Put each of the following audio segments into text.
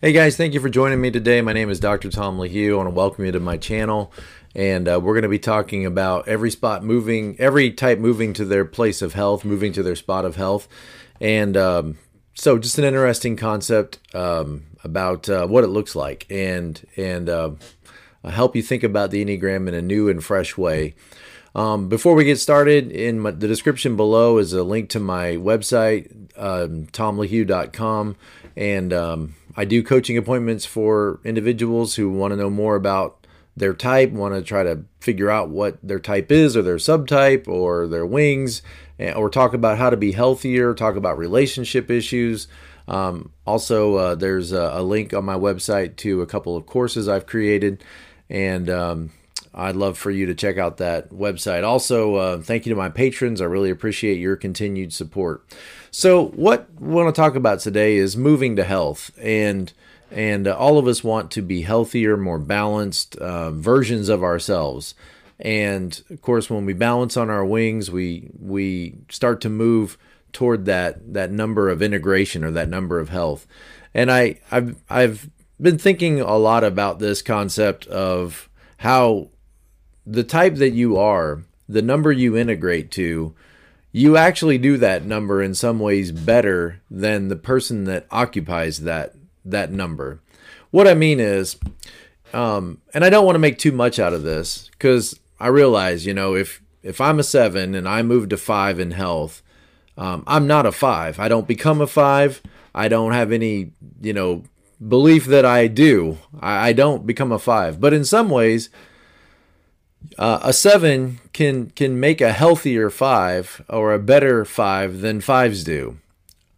Hey guys, thank you for joining me today. My name is Dr. Tom LaHue. I want to welcome you to my channel. And uh, we're going to be talking about every spot moving, every type moving to their place of health, moving to their spot of health. And um, so, just an interesting concept um, about uh, what it looks like and, and uh, help you think about the Enneagram in a new and fresh way. Um, before we get started, in my, the description below is a link to my website, um, tomlahue.com. And um, I do coaching appointments for individuals who want to know more about their type, want to try to figure out what their type is or their subtype or their wings, or talk about how to be healthier, talk about relationship issues. Um, also, uh, there's a, a, link on my website to a couple of courses I've created, and um, I'd love for you to check out that website. Also, uh, thank you to my patrons. I really appreciate your continued support. So, what we want to talk about today is moving to health, and and uh, all of us want to be healthier, more balanced uh, versions of ourselves. And of course, when we balance on our wings, we we start to move toward that that number of integration or that number of health. And I I've I've been thinking a lot about this concept of how the type that you are, the number you integrate to, you actually do that number in some ways better than the person that occupies that that number. What I mean is, um, and I don't want to make too much out of this because I realize, you know, if if I'm a seven and I move to five in health, um, I'm not a five. I don't become a five. I don't have any, you know, belief that I do. I, I don't become a five. But in some ways, uh, a seven can can make a healthier five or a better five than fives do.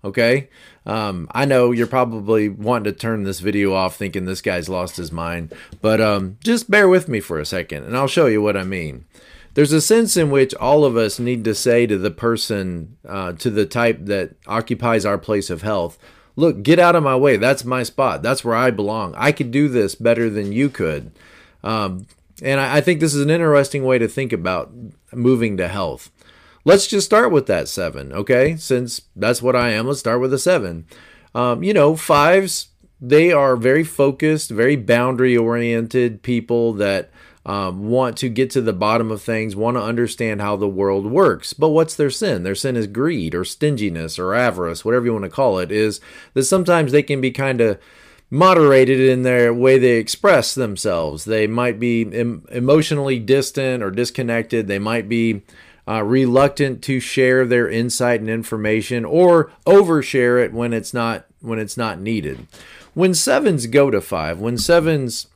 Okay, um, I know you're probably wanting to turn this video off, thinking this guy's lost his mind, but um, just bear with me for a second, and I'll show you what I mean. There's a sense in which all of us need to say to the person, uh, to the type that occupies our place of health, look, get out of my way. That's my spot. That's where I belong. I could do this better than you could. Um, and I, I think this is an interesting way to think about moving to health. Let's just start with that seven, okay? Since that's what I am, let's start with a seven. Um, you know, fives, they are very focused, very boundary oriented people that um, want to get to the bottom of things, want to understand how the world works. But what's their sin? Their sin is greed or stinginess or avarice, whatever you want to call it, is that sometimes they can be kind of moderated in their way they express themselves. They might be em- emotionally distant or disconnected. They might be uh, reluctant to share their insight and information or overshare it when it's not when it's not needed. When sevens go to five, when sevens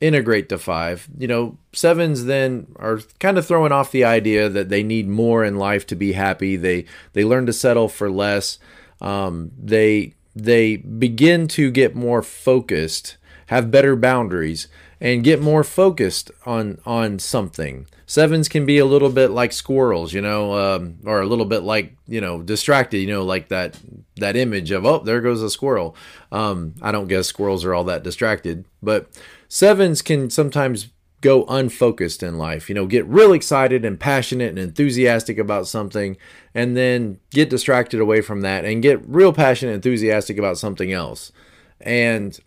integrate to five, you know, sevens then are kind of throwing off the idea that they need more in life to be happy. They they learn to settle for less. Um, they they begin to get more focused, have better boundaries, and get more focused on on something. Sevens can be a little bit like squirrels, you know, um, or a little bit like you know distracted, you know, like that that image of oh there goes a squirrel. Um, I don't guess squirrels are all that distracted, but sevens can sometimes go unfocused in life. You know, get real excited and passionate and enthusiastic about something, and then get distracted away from that and get real passionate and enthusiastic about something else. And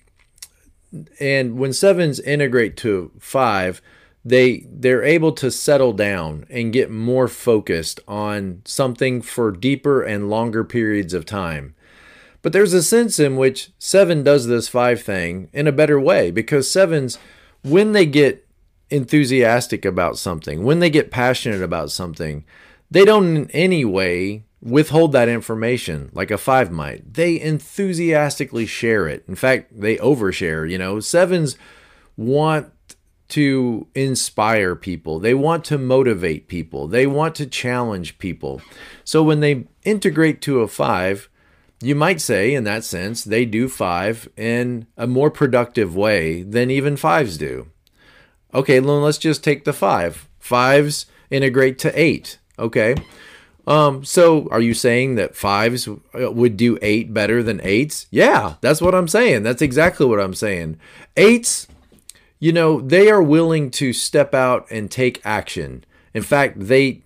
and when sevens integrate to five, they they're able to settle down and get more focused on something for deeper and longer periods of time. But there's a sense in which seven does this five thing in a better way because sevens, when they get enthusiastic about something, when they get passionate about something, they don't in any way withhold that information like a five might. They enthusiastically share it. In fact, they overshare. You know, sevens want to inspire people, they want to motivate people, they want to challenge people. So when they integrate to a five, you might say, in that sense, they do five in a more productive way than even fives do. Okay, then let's just take the five. Fives integrate to eight. Okay. Um, so are you saying that fives uh, would do eight better than eights? Yeah, that's what I'm saying. That's exactly what I'm saying. Eights, you know, they are willing to step out and take action. In fact, they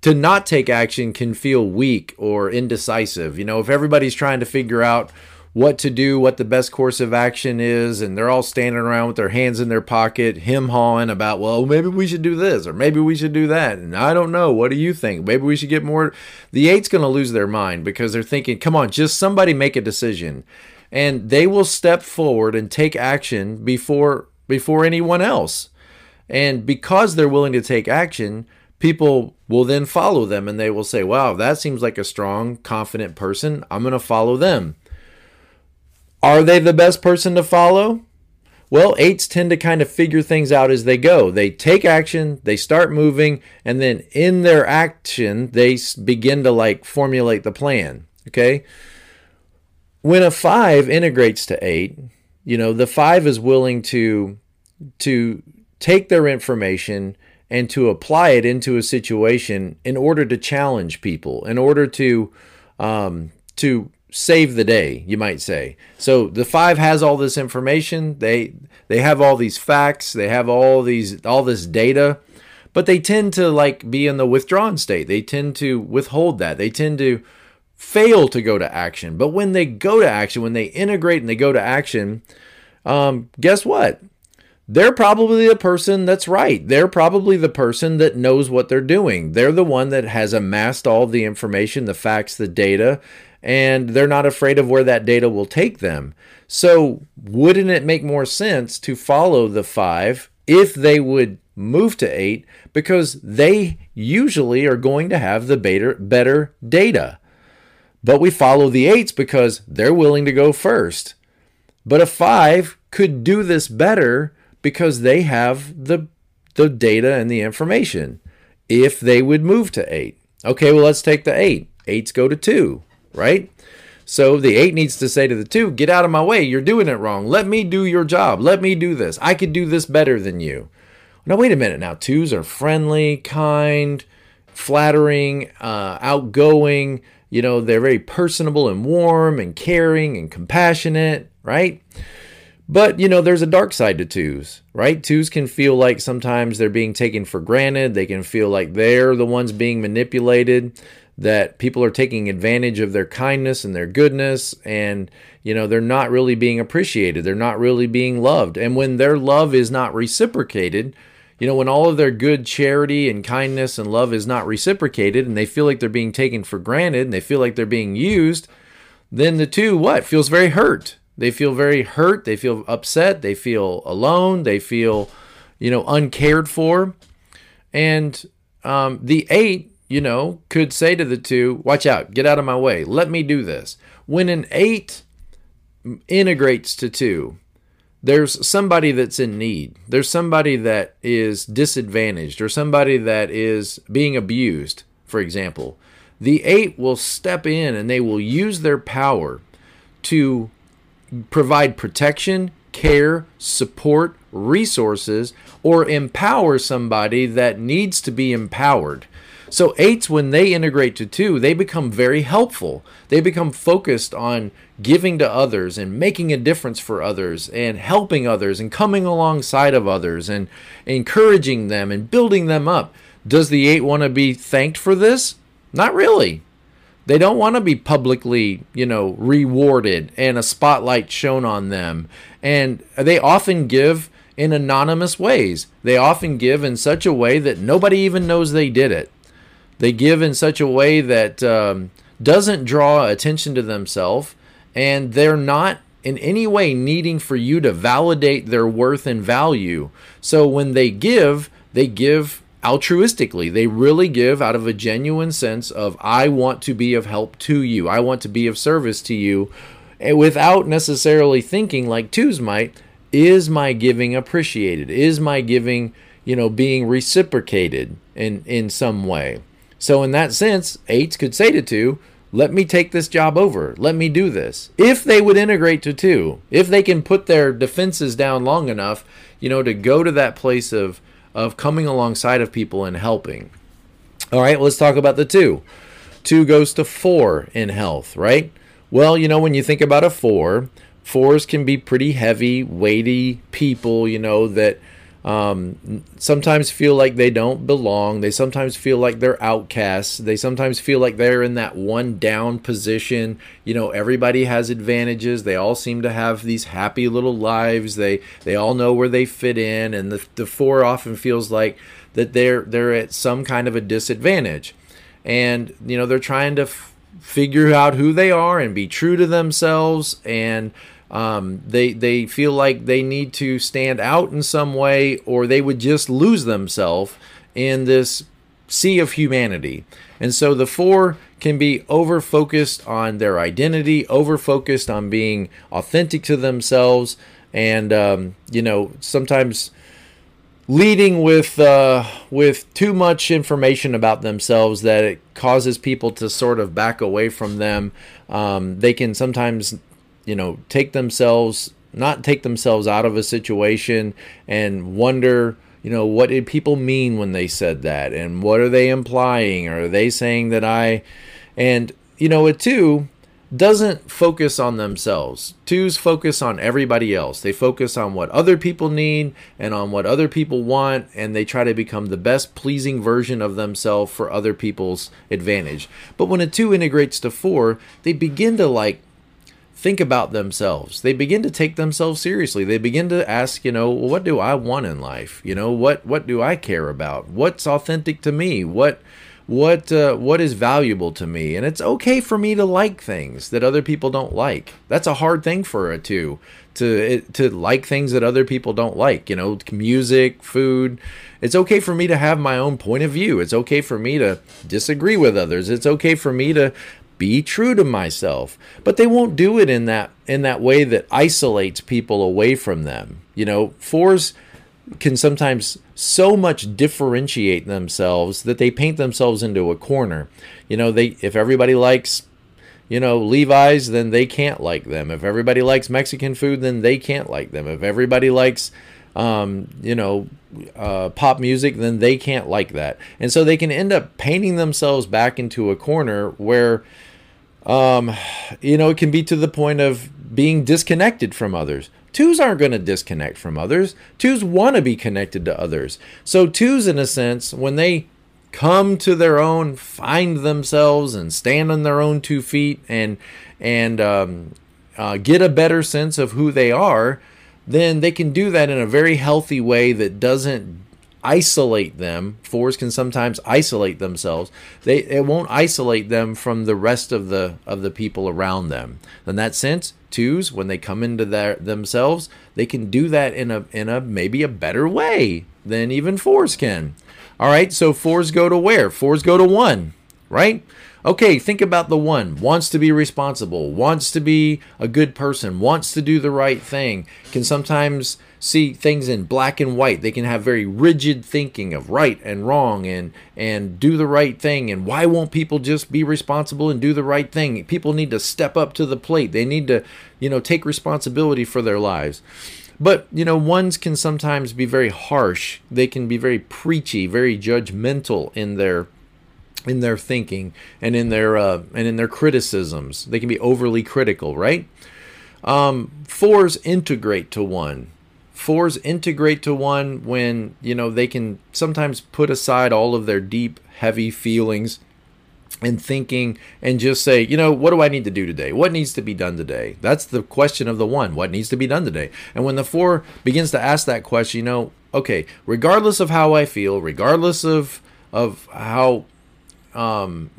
to not take action can feel weak or indecisive. You know, if everybody's trying to figure out what to do, what the best course of action is, and they're all standing around with their hands in their pocket, him hawing about, well, maybe we should do this or maybe we should do that. And I don't know. What do you think? Maybe we should get more. The eight's going to lose their mind because they're thinking, come on, just somebody make a decision. And they will step forward and take action before before anyone else. And because they're willing to take action, people will then follow them and they will say, wow, that seems like a strong, confident person. I'm going to follow them. Are they the best person to follow? Well, eights tend to kind of figure things out as they go. They take action, they start moving, and then in their action, they begin to like formulate the plan. Okay. When a five integrates to eight, you know, the five is willing to to take their information and to apply it into a situation in order to challenge people, in order to um, to save the day, you might say. So the five has all this information. They they have all these facts. They have all these all this data, but they tend to like be in the withdrawn state. They tend to withhold that. They tend to fail to go to action. But when they go to action, when they integrate and they go to action, um, guess what? they're probably the person that's right. They're probably the person that knows what they're doing. They're the one that has amassed all the information, the facts, the data, and they're not afraid of where that data will take them. So, wouldn't it make more sense to follow the five if they would move to eight because they usually are going to have the better, better data? But we follow the eights because they're willing to go first. But a five could do this better because they have the the data and the information if they would move to 8. Okay, well let's take the 8. 8s go to 2, right? So the 8 needs to say to the 2, "Get out of my way. You're doing it wrong. Let me do your job. Let me do this. I could do this better than you." Now wait a minute. Now 2s are friendly, kind, flattering, uh, outgoing, you know, they're very personable and warm and caring and compassionate, right? But, you know, there's a dark side to twos, right? Twos can feel like sometimes they're being taken for granted. They can feel like they're the ones being manipulated, that people are taking advantage of their kindness and their goodness. And, you know, they're not really being appreciated. They're not really being loved. And when their love is not reciprocated, you know, when all of their good charity and kindness and love is not reciprocated and they feel like they're being taken for granted and they feel like they're being used, then the two, what? Feels very hurt they feel very hurt. They feel upset. They feel alone. They feel, you know, uncared for. And um, the eight, you know, could say to the two, watch out, get out of my way. Let me do this. When an eight integrates to two, there's somebody that's in need. There's somebody that is disadvantaged or somebody that is being abused, for example. The eight will step in and they will use their power to provide protection, care, support, resources, or empower somebody that needs to be empowered. So, eights, when they integrate to two, they become very helpful. They become focused on giving to others and making a difference for others and helping others and coming alongside of others and encouraging them and building them up. Does the eight want to be thanked for this? Not really. They don't want to be publicly, you know, rewarded and a spotlight shown on them. And they often give in anonymous ways. They often give in such a way that nobody even knows they did it. They give in such a way that um, doesn't draw attention to themselves, and they're not in any way needing for you to validate their worth and value. So when they give, they give altruistically. They really give out of a genuine sense of, I want to be of help to you, I want to be of service to you, without necessarily thinking like twos might, is my giving appreciated? Is my giving, you know, being reciprocated in, in some way? So, in that sense, eights could say to two, let me take this job over. Let me do this. If they would integrate to two, if they can put their defenses down long enough, you know, to go to that place of of coming alongside of people and helping. All right, let's talk about the two. Two goes to four in health, right? Well, you know, when you think about a four, fours can be pretty heavy, weighty people, you know, that um, sometimes feel like they don't belong. They sometimes feel like they're outcasts. They sometimes feel like they're in that one down position. You know, everybody has advantages. They all seem to have these happy little lives. They they all know where they fit in, and the the four often feels like that they're they're at some kind of a disadvantage, and you know they're trying to f- figure out who they are and be true to themselves and um, they they feel like they need to stand out in some way, or they would just lose themselves in this sea of humanity. And so the four can be over focused on their identity, over focused on being authentic to themselves, and um, you know sometimes leading with uh, with too much information about themselves that it causes people to sort of back away from them. Um, they can sometimes you know, take themselves, not take themselves out of a situation and wonder, you know, what did people mean when they said that? And what are they implying? Or Are they saying that I, and, you know, it too doesn't focus on themselves. Twos focus on everybody else. They focus on what other people need and on what other people want, and they try to become the best pleasing version of themselves for other people's advantage. But when a two integrates to four, they begin to like think about themselves. They begin to take themselves seriously. They begin to ask, you know, what do I want in life? You know, what what do I care about? What's authentic to me? What what uh, what is valuable to me? And it's okay for me to like things that other people don't like. That's a hard thing for a two to to like things that other people don't like. You know, music, food. It's okay for me to have my own point of view. It's okay for me to disagree with others. It's okay for me to be true to myself but they won't do it in that in that way that isolates people away from them. You know fours can sometimes so much differentiate themselves that they paint themselves into a corner. You know they if everybody likes you know levi's then they can't like them. If everybody likes mexican food then they can't like them. If everybody likes um, you know, uh, pop music, then they can't like that. And so they can end up painting themselves back into a corner where um, you know, it can be to the point of being disconnected from others. Twos aren't going to disconnect from others. Twos want to be connected to others. So, twos, in a sense, when they come to their own, find themselves, and stand on their own two feet, and and um, uh, get a better sense of who they are, then they can do that in a very healthy way that doesn't isolate them. Fours can sometimes isolate themselves. They it won't isolate them from the rest of the of the people around them. In that sense, twos when they come into their themselves, they can do that in a in a maybe a better way than even fours can. All right, so fours go to where? Fours go to one, right? Okay, think about the one wants to be responsible, wants to be a good person, wants to do the right thing, can sometimes see things in black and white. They can have very rigid thinking of right and wrong and and do the right thing and why won't people just be responsible and do the right thing? People need to step up to the plate. They need to, you know, take responsibility for their lives. But, you know, ones can sometimes be very harsh. They can be very preachy, very judgmental in their in their thinking and in their uh, and in their criticisms. They can be overly critical, right? Um, fours integrate to one fours integrate to one when you know they can sometimes put aside all of their deep heavy feelings and thinking and just say you know what do i need to do today? What needs to be done today? That's the question of the one what needs to be done today? And when the four begins to ask that question you know okay regardless of how i feel regardless of of how um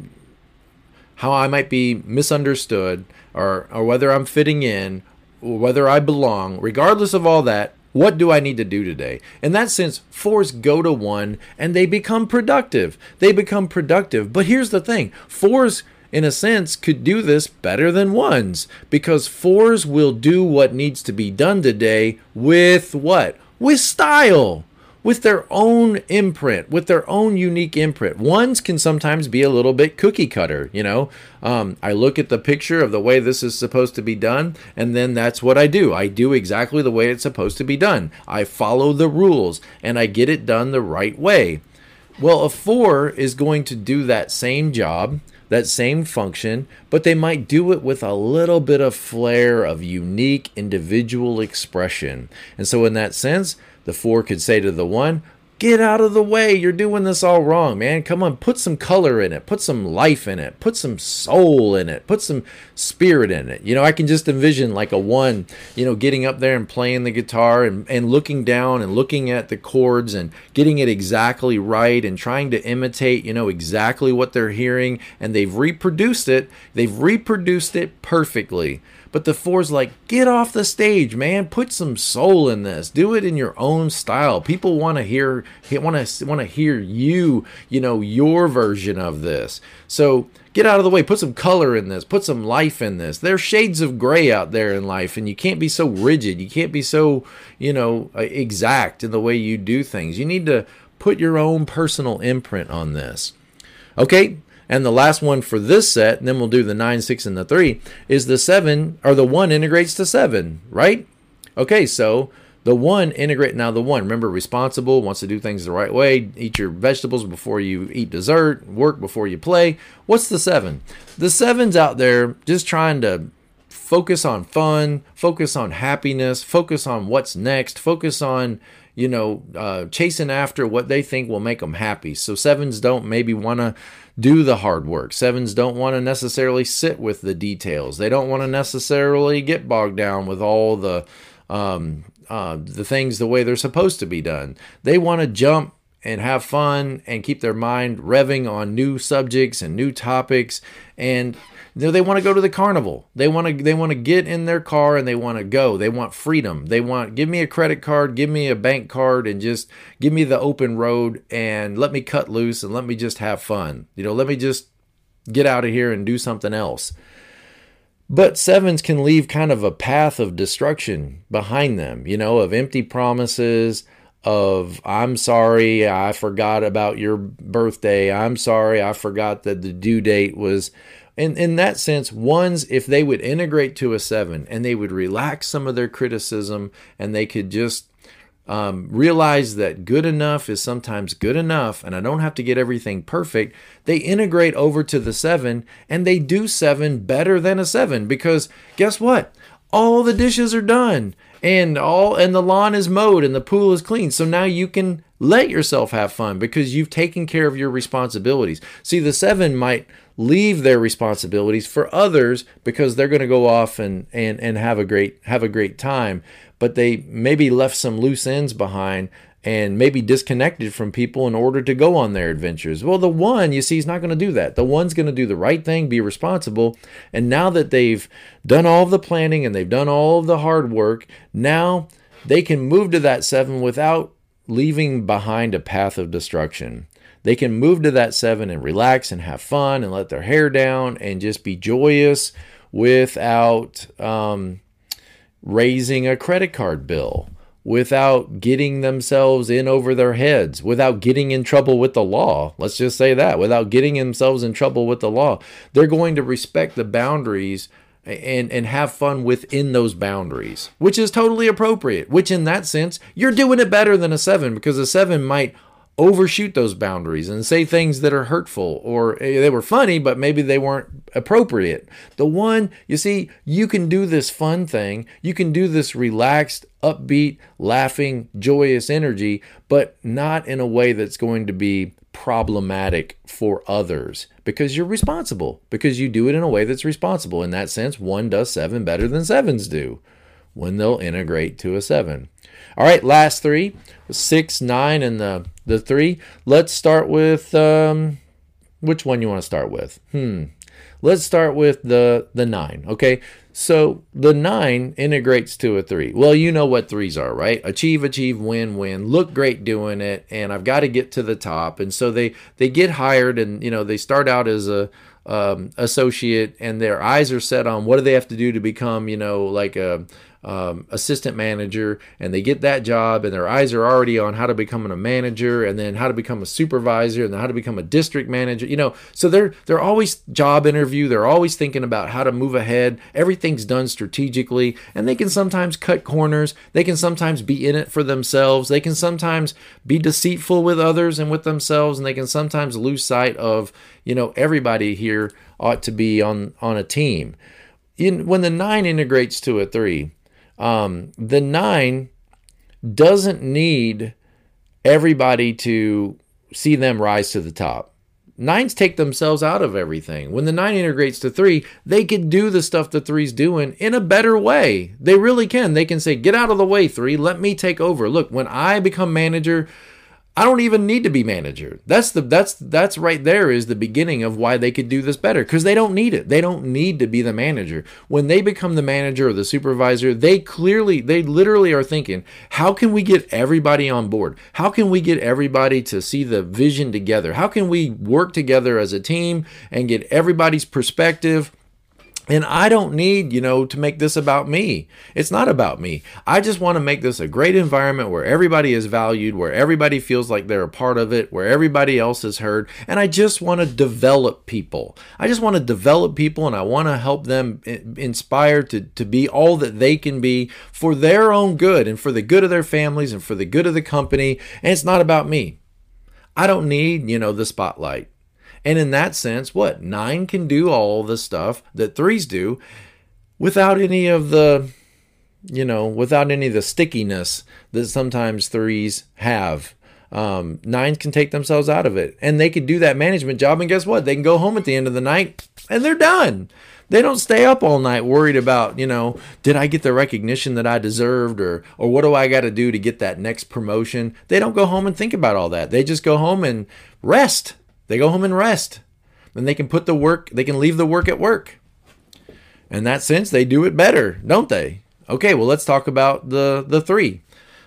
how i might be misunderstood or or whether i'm fitting in whether i belong regardless of all that what do I need to do today? In that sense, fours go to one and they become productive. They become productive. But here's the thing fours, in a sense, could do this better than ones because fours will do what needs to be done today with what? With style with their own imprint, with their own unique imprint. Ones can sometimes be a little bit cookie cutter, you know. Um, I look at the picture of the way this is supposed to be done, and then that's what I do. I do exactly the way it's supposed to be done. I follow the rules, and I get it done the right way. Well, a four is going to do that same job that same function, but they might do it with a little bit of flair of unique individual expression. And so, in that sense, the four could say to the one, Get out of the way. You're doing this all wrong, man. Come on, put some color in it. Put some life in it. Put some soul in it. Put some spirit in it. You know, I can just envision like a one, you know, getting up there and playing the guitar and, and looking down and looking at the chords and getting it exactly right and trying to imitate, you know, exactly what they're hearing. And they've reproduced it. They've reproduced it perfectly. But the four's like, get off the stage, man. Put some soul in this. Do it in your own style. People want to hear want to want to hear you, you know, your version of this. So get out of the way. Put some color in this. Put some life in this. There's shades of gray out there in life, and you can't be so rigid. You can't be so, you know, uh, exact in the way you do things. You need to put your own personal imprint on this. Okay, and the last one for this set, and then we'll do the 9, 6, and the 3, is the 7, or the 1 integrates to 7, right? Okay, so the 1 integrate, now the 1, remember, responsible, wants to do things the right way, eat your vegetables before you eat dessert, work before you play. What's the 7? The 7's out there just trying to focus on fun, focus on happiness, focus on what's next, focus on you know, uh, chasing after what they think will make them happy. So sevens don't maybe want to do the hard work. Sevens don't want to necessarily sit with the details. They don't want to necessarily get bogged down with all the um, uh, the things the way they're supposed to be done. They want to jump and have fun and keep their mind revving on new subjects and new topics and they want to go to the carnival. They want to they want to get in their car and they want to go. They want freedom. They want give me a credit card, give me a bank card and just give me the open road and let me cut loose and let me just have fun. You know, let me just get out of here and do something else. But sevens can leave kind of a path of destruction behind them, you know, of empty promises, of I'm sorry, I forgot about your birthday. I'm sorry, I forgot that the due date was in, in that sense, ones, if they would integrate to a seven and they would relax some of their criticism and they could just um, realize that good enough is sometimes good enough and I don't have to get everything perfect, they integrate over to the seven and they do seven better than a seven because guess what? All the dishes are done and all and the lawn is mowed and the pool is clean. So now you can let yourself have fun because you've taken care of your responsibilities. See, the seven might leave their responsibilities for others because they're going to go off and, and, and have a great have a great time but they maybe left some loose ends behind and maybe disconnected from people in order to go on their adventures. Well, the one, you see, is not going to do that. The one's going to do the right thing, be responsible. And now that they've done all the planning and they've done all of the hard work, now they can move to that seven without leaving behind a path of destruction they can move to that seven and relax and have fun and let their hair down and just be joyous without um, raising a credit card bill, without getting themselves in over their heads, without getting in trouble with the law. Let's just say that without getting themselves in trouble with the law. They're going to respect the boundaries and and have fun within those boundaries, which is totally appropriate. Which in that sense, you're doing it better than a 7 because a 7 might overshoot those boundaries and say things that are hurtful or eh, they were funny but maybe they weren't appropriate. The one, you see, you can do this fun thing, you can do this relaxed, upbeat, laughing, joyous energy, but not in a way that's going to be problematic for others because you're responsible because you do it in a way that's responsible. In that sense, one does 7 better than 7s do when they'll integrate to a 7. All right, last three, six, nine, and the the three. Let's start with um, which one you want to start with? Hmm. Let's start with the the nine. Okay, so the nine integrates to a three. Well, you know what threes are, right? Achieve, achieve, win, win. Look great doing it, and I've got to get to the top. And so they they get hired, and you know they start out as a um, associate, and their eyes are set on what do they have to do to become, you know, like a um, assistant manager and they get that job and their eyes are already on how to become a manager and then how to become a supervisor and then how to become a district manager you know. So they're they're always job interview they're always thinking about how to move ahead. Everything's done strategically and they can sometimes cut corners. They can sometimes be in it for themselves. They can sometimes be deceitful with others and with themselves and they can sometimes lose sight of you know everybody here ought to be on on a team. In, when the nine integrates to a three um, the nine doesn't need everybody to see them rise to the top. Nines take themselves out of everything. When the nine integrates to three, they can do the stuff the three's doing in a better way. They really can. They can say, Get out of the way, three. Let me take over. Look, when I become manager, I don't even need to be manager. That's the that's that's right there is the beginning of why they could do this better because they don't need it. They don't need to be the manager. When they become the manager or the supervisor, they clearly they literally are thinking, how can we get everybody on board? How can we get everybody to see the vision together? How can we work together as a team and get everybody's perspective? And I don't need, you know, to make this about me. It's not about me. I just want to make this a great environment where everybody is valued, where everybody feels like they're a part of it, where everybody else is heard. And I just want to develop people. I just want to develop people and I want to help them eh, inspire to, to be all that they can be for their own good and for the good of their families and for the good of the company. And it's not about me. I don't need, you know, the spotlight. And in that sense, what? Nine can do all the stuff that threes do without any of the, you know, without any of the stickiness that sometimes threes have. Um, nines can take themselves out of it and they can do that management job. And guess what? They can go home at the end of the night and they're done. They don't stay up all night worried about, you know, did I get the recognition that I deserved or or what do I got to do to get that next promotion? They don't go home and think about all that. They just go home and rest. They go home and rest. Then they can put the work, they can leave the work at work. In that sense, they do it better, don't they? Okay, well, let's talk about the, the three.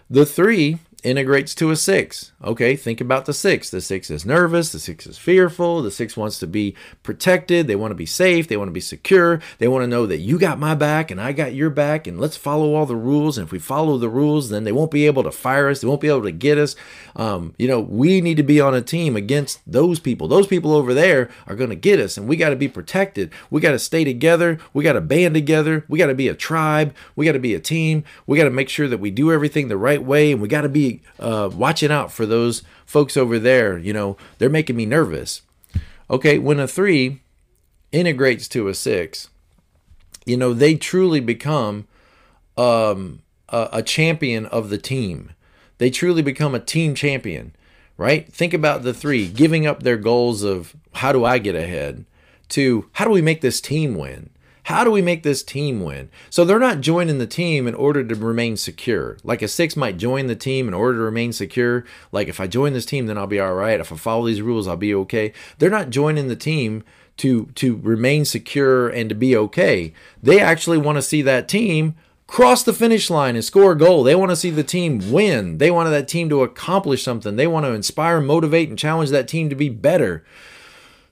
The three integrates to a six. Okay, think about the six. The six is nervous, the six is fearful, the six wants to be protected, they want to be safe, they want to be secure, they want to know that you got my back and I got your back, and let's follow all the rules. And if we follow the rules, then they won't be able to fire us, they won't be able to get us. Um, you know, we need to be on a team against those people. Those people over there are going to get us, and we got to be protected. We got to stay together, we got to band together, we got to be a tribe, we got to be a team, we got to make sure that we do everything the right way, and we got to be uh, watching out for those folks over there. You know, they're making me nervous. Okay, when a three integrates to a six, you know, they truly become um, a, a champion of the team. They truly become a team champion, right? Think about the three giving up their goals of how do I get ahead to how do we make this team win? How do we make this team win? So they're not joining the team in order to remain secure. Like a six might join the team in order to remain secure. Like if I join this team, then I'll be all right. If I follow these rules, I'll be okay. They're not joining the team to to remain secure and to be okay. They actually want to see that team cross the finish line and score a goal. They want to see the team win. They want that team to accomplish something. They want to inspire, motivate, and challenge that team to be better,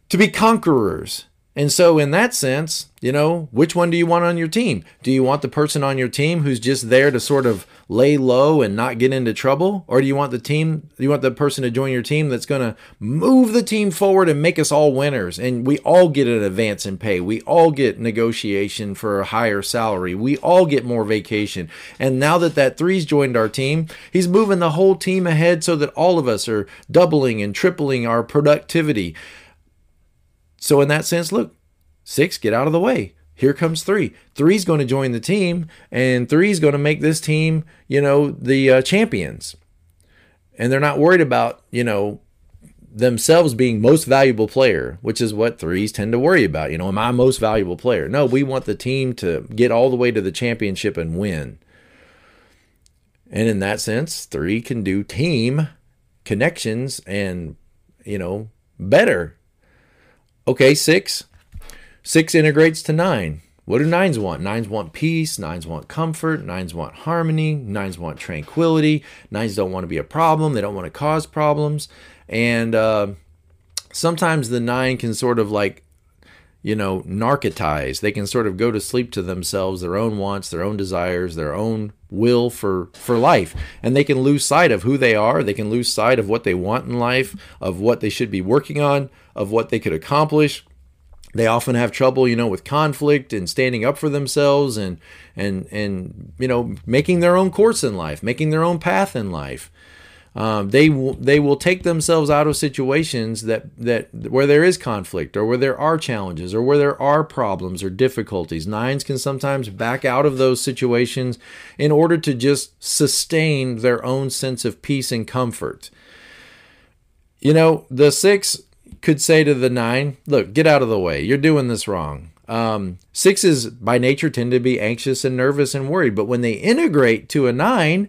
to be conquerors. And so, in that sense, you know, which one do you want on your team? Do you want the person on your team who's just there to sort of lay low and not get into trouble? Or do you want the team, do you want the person to join your team that's going to move the team forward and make us all winners? And we all get an advance in pay. We all get negotiation for a higher salary. We all get more vacation. And now that that three's joined our team, he's moving the whole team ahead so that all of us are doubling and tripling our productivity. So in that sense, look, six, get out of the way. Here comes three. Three's going to join the team, and three's going to make this team, you know, the uh, champions. And they're not worried about, you know, themselves being most valuable player, which is what threes tend to worry about. You know, am I most valuable player? No, we want the team to get all the way to the championship and win. And in that sense, three can do team connections and, you know, better Okay, six. Six integrates to nine. What do nines want? Nines want peace. Nines want comfort. Nines want harmony. Nines want tranquility. Nines don't want to be a problem. They don't want to cause problems. And uh, sometimes the nine can sort of like, you know, narcotized. They can sort of go to sleep to themselves, their own wants, their own desires, their own will for for life. And they can lose sight of who they are, they can lose sight of what they want in life, of what they should be working on, of what they could accomplish. They often have trouble, you know, with conflict and standing up for themselves and and and you know, making their own course in life, making their own path in life. Um, they will they will take themselves out of situations that that where there is conflict or where there are challenges or where there are problems or difficulties. Nines can sometimes back out of those situations in order to just sustain their own sense of peace and comfort. You know, the six could say to the nine, "Look, get out of the way. You're doing this wrong." Um, sixes by nature tend to be anxious and nervous and worried, but when they integrate to a nine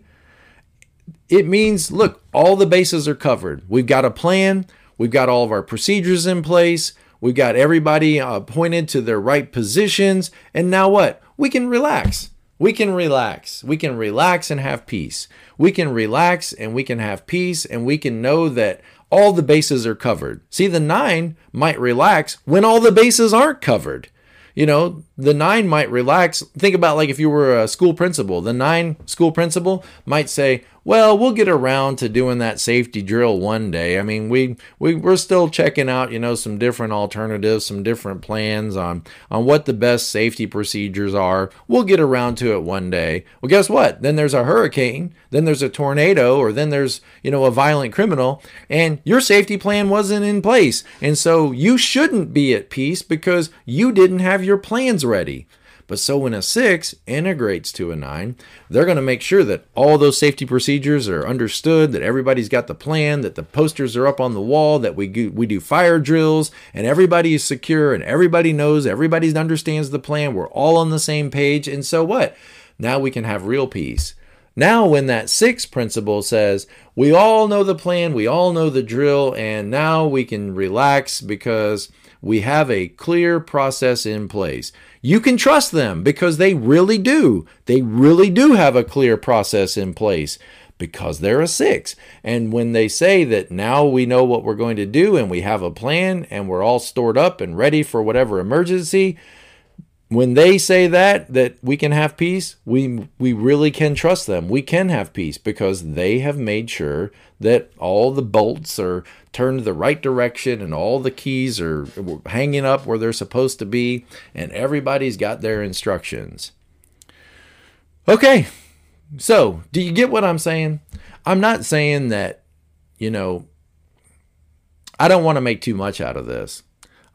it means look, all the bases are covered. We've got a plan, we've got all of our procedures in place, we've got everybody uh, appointed to their right positions, and now what? We can relax. We can relax. We can relax and have peace. We can relax and we can have peace and we can know that all the bases are covered. See, the nine might relax when all the bases aren't covered you know, the nine might relax. Think about like if you were a school principal, the nine school principal might say, well, we'll get around to doing that safety drill one day. I mean, we, we we're still checking out, you know, some different alternatives, some different plans on on what the best safety procedures are. We'll get around to it one day. Well, guess what? Then there's a hurricane, then there's a tornado, or then there's, you know, a violent criminal, and your safety plan wasn't in place. And so you shouldn't be at peace because you didn't have your plans ready. But so when a six integrates to a nine, they're going to make sure that all those safety procedures are understood, that everybody's got the plan, that the posters are up on the wall, that we do, we do fire drills, and everybody is secure, and everybody knows, everybody understands the plan. We're all on the same page. And so what? Now we can have real peace. Now, when that six principle says, we all know the plan, we all know the drill, and now we can relax because we have a clear process in place. You can trust them because they really do. They really do have a clear process in place because they're a six. And when they say that now we know what we're going to do and we have a plan and we're all stored up and ready for whatever emergency, when they say that that we can have peace we we really can trust them. We can have peace because they have made sure that all the bolts are turned the right direction and all the keys are hanging up where they're supposed to be and everybody's got their instructions. Okay so do you get what i'm saying? I'm not saying that you know i don't want to make too much out of this.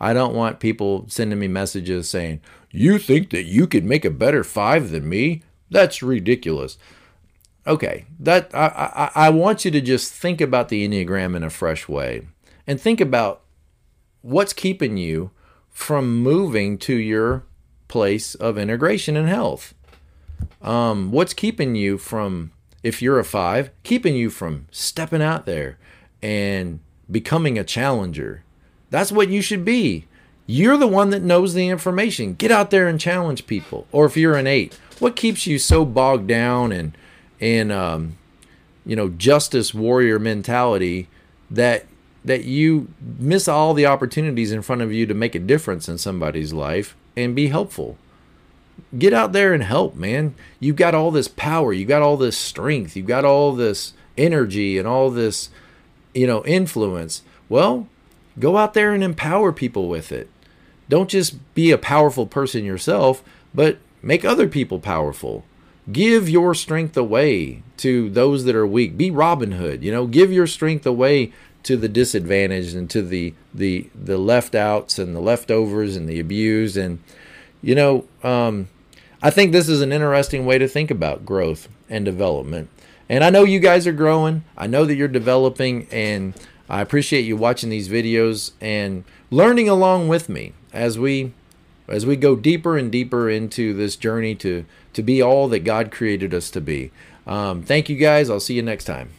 I don't want people sending me messages saying, You think that you could make a better five than me? That's ridiculous. Okay, that I, I, I want you to just think about the Enneagram in a fresh way and think about what's keeping you from moving to your place of integration and health. Um, what's keeping you from, if you're a five, keeping you from stepping out there and becoming a challenger that's what you should be. You're the one that knows the information. Get out there and challenge people. Or if you're an eight, what keeps you so bogged down and in um, you know justice warrior mentality that that you miss all the opportunities in front of you to make a difference in somebody's life and be helpful? Get out there and help, man. You've got all this power, you've got all this strength, you've got all this energy and all this you know influence. Well, Go out there and empower people with it. Don't just be a powerful person yourself, but make other people powerful. Give your strength away to those that are weak. Be Robin Hood, you know, give your strength away to the disadvantaged and to the the the left outs and the leftovers and the abused and you know um, I think this is an interesting way to think about growth and development. And I know you guys are growing. I know that you're developing and I appreciate you watching these videos and learning along with me as we as we go deeper and deeper into this journey to to be all that God created us to be. Um, thank you guys. I'll see you next time.